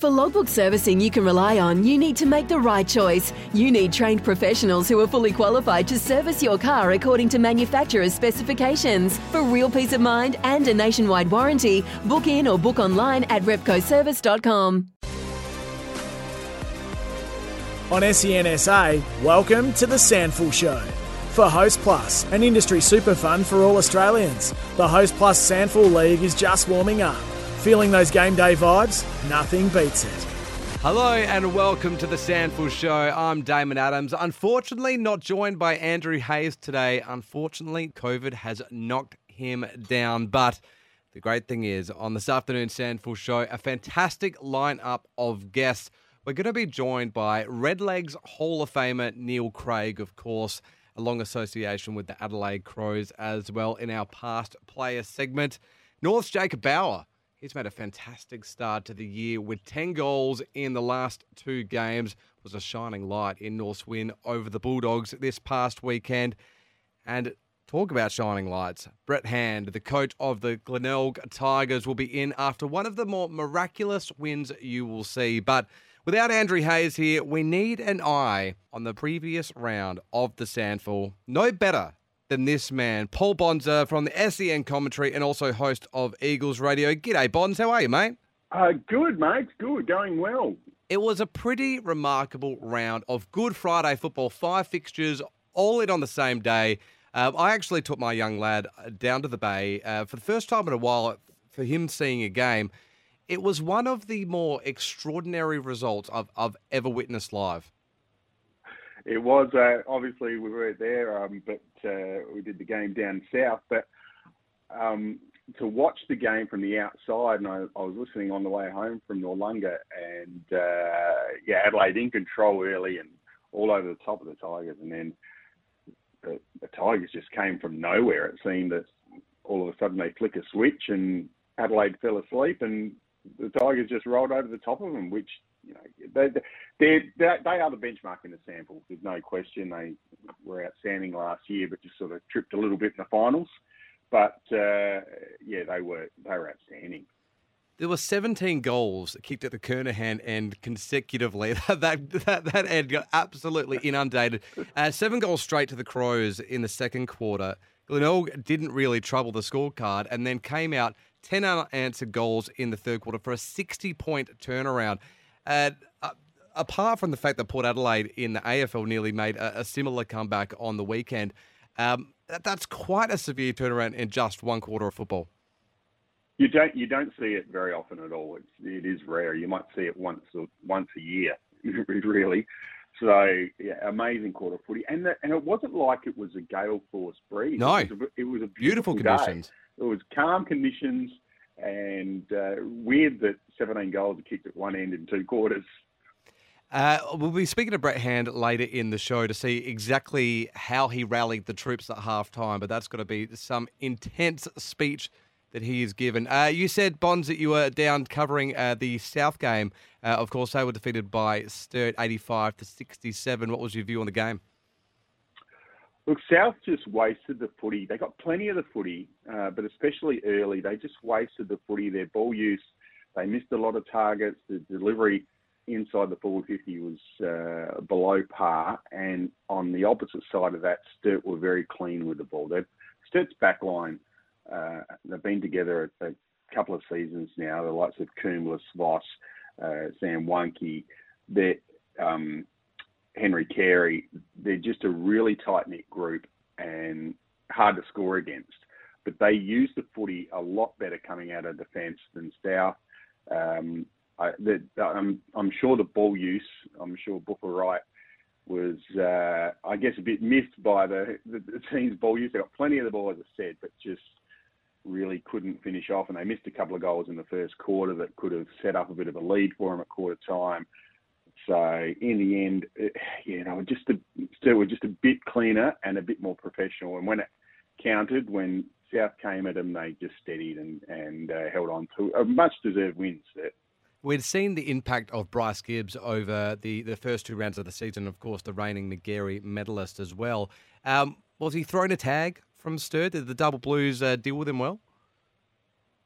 For logbook servicing you can rely on, you need to make the right choice. You need trained professionals who are fully qualified to service your car according to manufacturer's specifications. For real peace of mind and a nationwide warranty, book in or book online at repcoservice.com. On SENSA, welcome to the SANFL Show. For Host Plus, an industry super fund for all Australians, the Host Plus SANFL League is just warming up. Feeling those game day vibes? Nothing beats it. Hello and welcome to the SANFL Show. I'm Damon Adams. Unfortunately, not joined by Andrew Hayes today. Unfortunately, COVID has knocked him down. But the great thing is, on this afternoon SANFL Show, a fantastic lineup of guests. We're going to be joined by Redlegs Hall of Famer Neil Craig, of course, a long association with the Adelaide Crows as well in our past player segment. North's Jacob Bauer He's made a fantastic start to the year with 10 goals in the last two games. Was a shining light in North's win over the Bulldogs this past weekend. And talk about shining lights. Brett Hand, the coach of the Glenelg Tigers, will be in after one of the more miraculous wins you will see. But without Andrew Hayes here, we need an eye on the previous round of the SANFL. No better than this man, Paul Bonsor from the SEN commentary and also host of Eagles Radio. G'day, Bonds. How are you, mate? Uh, good, mate. Good. Going well. It was a pretty remarkable round of Good Friday football. Five fixtures, all in on the same day. Uh, I actually took my young lad uh, down to the bay uh, for the first time in a while for him seeing a game. It was one of the more extraordinary results I've, I've ever witnessed live it was uh, obviously we weren't there, um, but uh, we did the game down south. But um, to watch the game from the outside, and I, I was listening on the way home from Noarlunga, and uh, yeah, Adelaide in control early and all over the top of the Tigers, and then the, the Tigers just came from nowhere. It seemed that all of a sudden they flick a switch and Adelaide fell asleep, and the Tigers just rolled over the top of them, which you know, they, they, they are the benchmark in the SANFL. There's no question. They were outstanding last year, but just sort of tripped a little bit in the finals. But uh, yeah, they were they were outstanding. There were 17 goals kicked at the Kernahan end consecutively. that, that, that end got absolutely inundated. Uh, seven goals straight to the Crows in the second quarter. Glenelg didn't really trouble the scorecard and then came out 10 unanswered goals in the third quarter for a 60 point turnaround. Uh, apart from the fact that Port Adelaide in the AFL nearly made a, a similar comeback on the weekend, um, that, that's quite a severe turnaround in just one quarter of football. You don't you don't see it very often at all. It's, it is rare. You might see it once or once a year, really. So yeah, amazing quarter footy, and the, and it wasn't like it was a gale force breeze. No, it was a, it was a beautiful, beautiful conditions. Day. It was calm conditions, and uh, weird that 17 goals are kicked at one end in two quarters. Uh, we'll be speaking to Brett Hand later in the show to see exactly how he rallied the troops at halftime, but that's got to be some intense speech that he has given. Uh, you said, Bonds, that you were down covering uh, the South game. Uh, of course, they were defeated by Sturt 85 to 67. What was your view on the game? Look, South just wasted the footy. They got plenty of the footy, uh, but especially early, they just wasted the footy. Their ball use, they missed a lot of targets. The delivery inside the forward 50 was uh, below par, and on the opposite side of that, Sturt were very clean with the ball. They're, Sturt's backline, uh, they've been together a, a, couple of seasons now. The likes of Cumulus, Voss, uh, Sam Wanke, they're, um, Henry Carey, they're just a really tight knit group and hard to score against. But they use the footy a lot better coming out of defence than South. Um, I, I'm, I'm sure the ball use, I'm sure Booker Wright was, uh, I guess, a bit missed by the, the, the, team's ball use. They got plenty of the ball, as I said, but just really couldn't finish off, and they missed a couple of goals in the first quarter that could have set up a bit of a lead for them at quarter time. So in the end, it, you know, just a, still were just a bit cleaner and a bit more professional. And when it counted, when South came at them, they just steadied and and uh, held on to a much deserved win. We'd seen the impact of Bryce Gibbs over the, the first two rounds of the season, of course, the reigning Magarey medalist as well. Um, was he thrown a tag from Sturt? Did the Double Blues uh, deal with him well?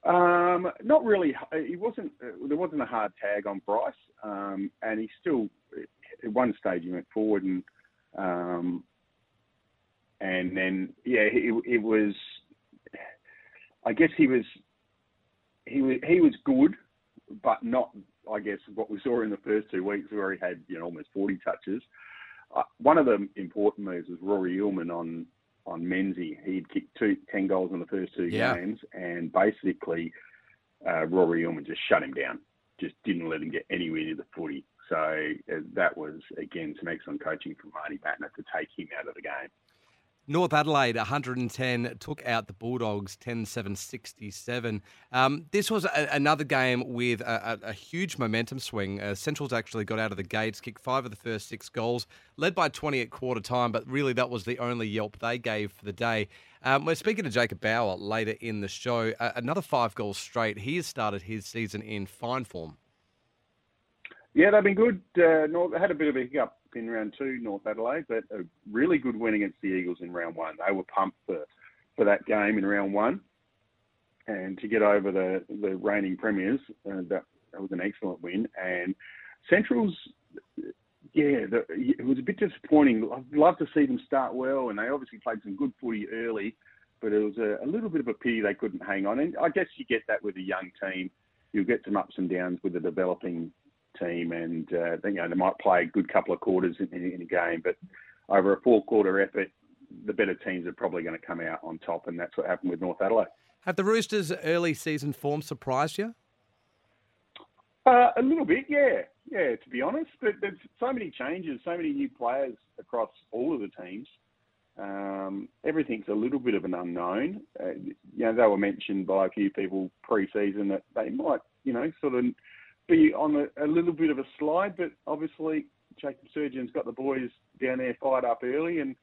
Um, not really. He wasn't. Uh, there wasn't a hard tag on Bryce, um, and he still at one stage he went forward and um, and then yeah, it, it was. I guess he was he was he was good, but not I guess what we saw in the first two weeks where he had you know almost 40 touches. Uh, one of the important moves was Rory Ullman on on Menzie. He'd kicked two, 10 goals in the first two yeah. games, and basically uh, Rory Ullman just shut him down, just didn't let him get anywhere near the footy. So uh, that was again some excellent coaching from Marty Mattner to take him out of the game. North Adelaide 110 took out the Bulldogs 10-7 67. Um, this was a, another game with a, a, a huge momentum swing. Uh, Central's actually got out of the gates, kicked five of the first six goals, led by 20 at quarter time, but really that was the only yelp they gave for the day. Um, we're speaking to Jacob Bauer later in the show. Uh, another five goals straight. He has started his season in fine form. Yeah, they've been good. Uh, North had a bit of a hiccup in round two, North Adelaide, but a really good win against the Eagles in round one. They were pumped for, for that game in round one, and to get over the the reigning premiers, uh, that, that was an excellent win. And Central's, yeah, the, it was a bit disappointing. I'd love to see them start well, and they obviously played some good footy early, but it was a, a little bit of a pity they couldn't hang on. And I guess you get that with a young team. You'll get some ups and downs with a developing team, and uh, you know they might play a good couple of quarters in, in, in a game, but over a four quarter effort, the better teams are probably going to come out on top, and that's what happened with North Adelaide. Have the Roosters' early season form surprised you? Uh, a little bit, yeah, yeah. To be honest, but there's so many changes, so many new players across all of the teams. Um, everything's a little bit of an unknown. Uh, you know, they were mentioned by a few people pre-season that they might, you know, sort of be on a, a, little bit of a slide, but obviously Jacob Surjan's got the boys down there fired up early and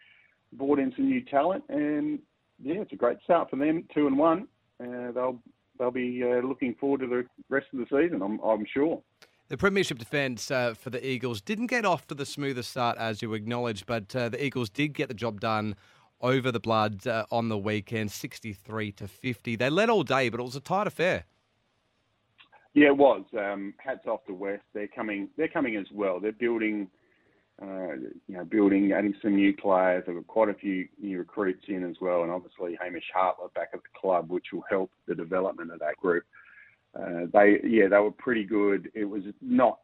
brought in some new talent, and yeah, it's a great start for them, two and one. Uh, they'll they'll be uh, looking forward to the rest of the season, I'm, I'm sure. The Premiership defence uh, for the Eagles didn't get off to the smoothest start, as you acknowledged, but uh, the Eagles did get the job done over the Blood uh, on the weekend, 63 to 50. They led all day, but it was a tight affair. Yeah, it was. Um, hats off to West. They're coming. They're coming as well. They're building. Uh, you know, building, adding some new players. They've got quite a few new recruits in as well, and obviously Hamish Hartlett back at the club, which will help the development of that group. Uh, they, yeah, they were pretty good. It was not,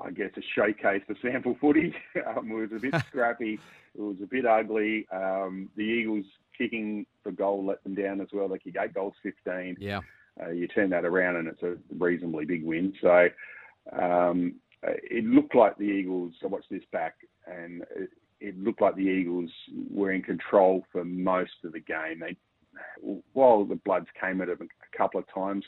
I guess, a showcase for SANFL footy. um, it was a bit scrappy. It was a bit ugly. Um, the Eagles kicking for goal let them down as well. They kicked eight goals, fifteen. Yeah uh, you turn that around and it's a reasonably big win. So um, it looked like the Eagles. I watched this back, and it, it, looked like the Eagles were in control for most of the game. They, while the Bloods came at it a couple of times,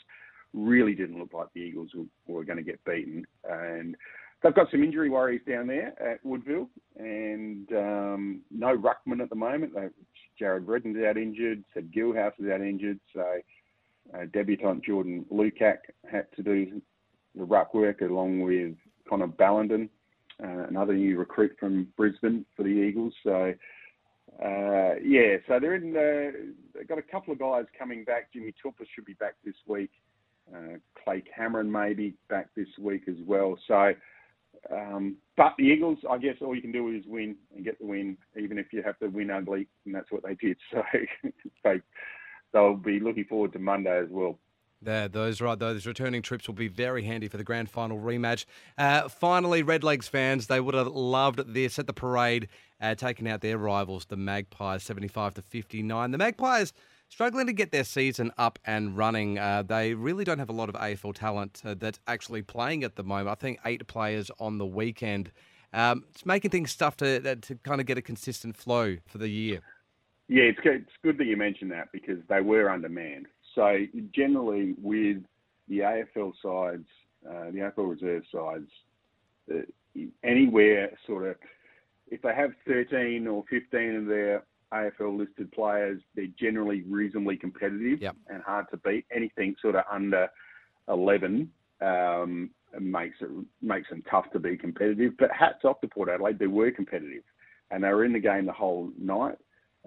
really didn't look like the Eagles were, were going to get beaten. And they've got some injury worries down there at Woodville, and um, no ruckman at the moment. Jared Redden's out injured. Said Gilhouse is out injured. So uh, debutant Jordan Lukac had to do the ruck work along with Connor Ballenden, uh, another new recruit from Brisbane for the Eagles. So, uh, yeah, so they're in. The, they've got a couple of guys coming back. Jimmy Tupper should be back this week. Uh, Clay Cameron may be back this week as well. So, um, but the Eagles, I guess all you can do is win and get the win, even if you have to win ugly, and that's what they did. So they they'll be looking forward to Monday as well. There, those right. Those returning trips will be very handy for the grand final rematch. Uh, finally, Redlegs fans, they would have loved this at the parade, uh, taking out their rivals, the Magpies, seventy-five to fifty-nine. The Magpies struggling to get their season up and running. Uh, they really don't have a lot of AFL talent uh, that's actually playing at the moment. I think eight players on the weekend. Um, it's making things tough to to kind of get a consistent flow for the year. Yeah, it's good, it's good that you mentioned that because they were undermanned. So generally, with the AFL sides, uh, the AFL reserve sides, uh, anywhere sort of, if they have 13 or 15 of their AFL listed players, they're generally reasonably competitive Yep. and hard to beat. Anything sort of under 11 um, makes it makes them tough to be competitive. But hats off to Port Adelaide, they were competitive, and they were in the game the whole night.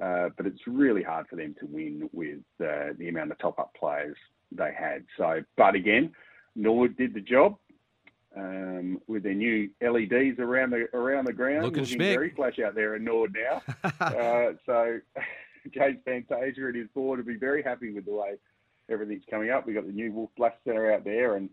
Uh, but it's really hard for them to win with uh, the amount of top-up players they had. So, but again, Norwood did the job um, with their new LEDs around the around the ground, Looking looking very flash out there in Norwood now. uh, so, James Fantasia and his board will be very happy with the way everything's coming up. We've got the new Wolf Blass Centre out there and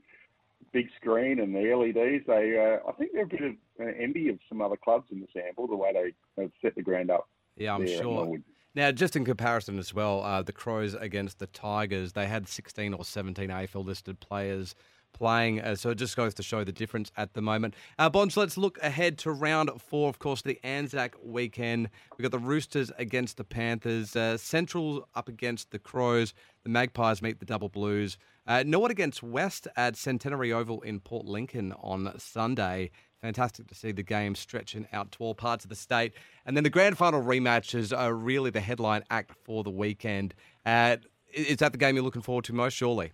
big screen and the LEDs. They, uh, I think they're a bit of uh, envy of some other clubs in the SANFL, the way they have set the ground up. Yeah, I'm sure. Now, just in comparison as well, uh, the Crows against the Tigers, they had 16 or 17 AFL listed players playing. Uh, so it just goes to show the difference at the moment. Uh, Bonds, let's look ahead to round four, of course, the Anzac weekend. We've got the Roosters against the Panthers, uh, Central up against the Crows, the Magpies meet the Double Blues. Uh, Norwood against West at Centenary Oval in Port Lincoln on Sunday. Fantastic to see the game stretching out to all parts of the state. And then the grand final rematches are really the headline act for the weekend. Uh, is that the game you're looking forward to most, surely?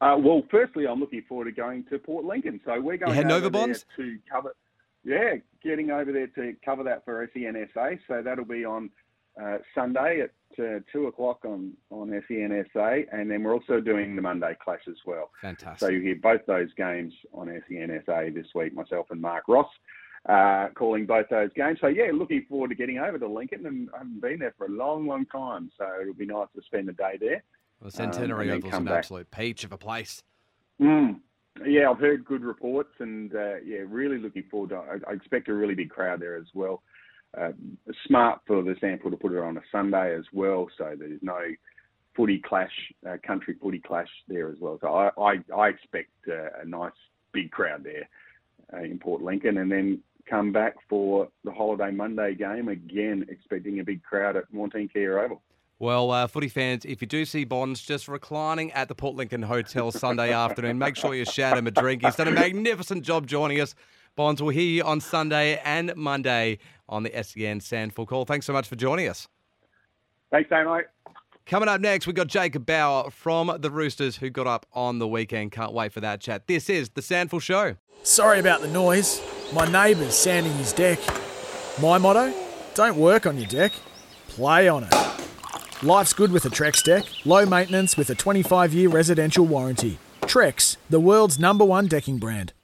Uh, well, firstly, I'm looking forward to going to Port Lincoln. So we're going over, over there Bonds? to cover. Yeah, getting over there to cover that for SENSA. So that'll be on uh, Sunday at uh, two o'clock on on SENSA, and then we're also doing the Monday clash as well. Fantastic. So you hear both those games on SENSA this week. Myself and Mark Ross uh, calling both those games. So yeah, looking forward to getting over to Lincoln, and I haven't been there for a long, long time. So it'll be nice to spend the day there. Well, Centenary um, Oval's an back. absolute peach of a place. Mm. Yeah, I've heard good reports, and uh, yeah, really looking forward to. I, I expect a really big crowd there as well. Uh, smart for the SANFL to put it on a Sunday as well, so there's no footy clash, uh, country footy clash there as well. So I I, I expect uh, a nice big crowd there uh, in Port Lincoln, and then come back for the holiday Monday game again, expecting a big crowd at Maughan Thiem Kia Oval. Well, uh, footy fans, if you do see Bonds just reclining at the Port Lincoln Hotel Sunday afternoon, make sure you shout him a drink. He's done a magnificent job joining us. Bonds will hear you on Sunday and Monday on the SEN SANFL Call. Thanks so much for joining us. Thanks, Dave, mate. Coming up next, we've got Jacob Bauer from the Roosters who got up on the weekend. Can't wait for that chat. This is the SANFL Show. Sorry about the noise. My neighbour's sanding his deck. My motto? Don't work on your deck, play on it. Life's good with a Trex deck. Low maintenance with a 25 year residential warranty. Trex, the world's number one decking brand.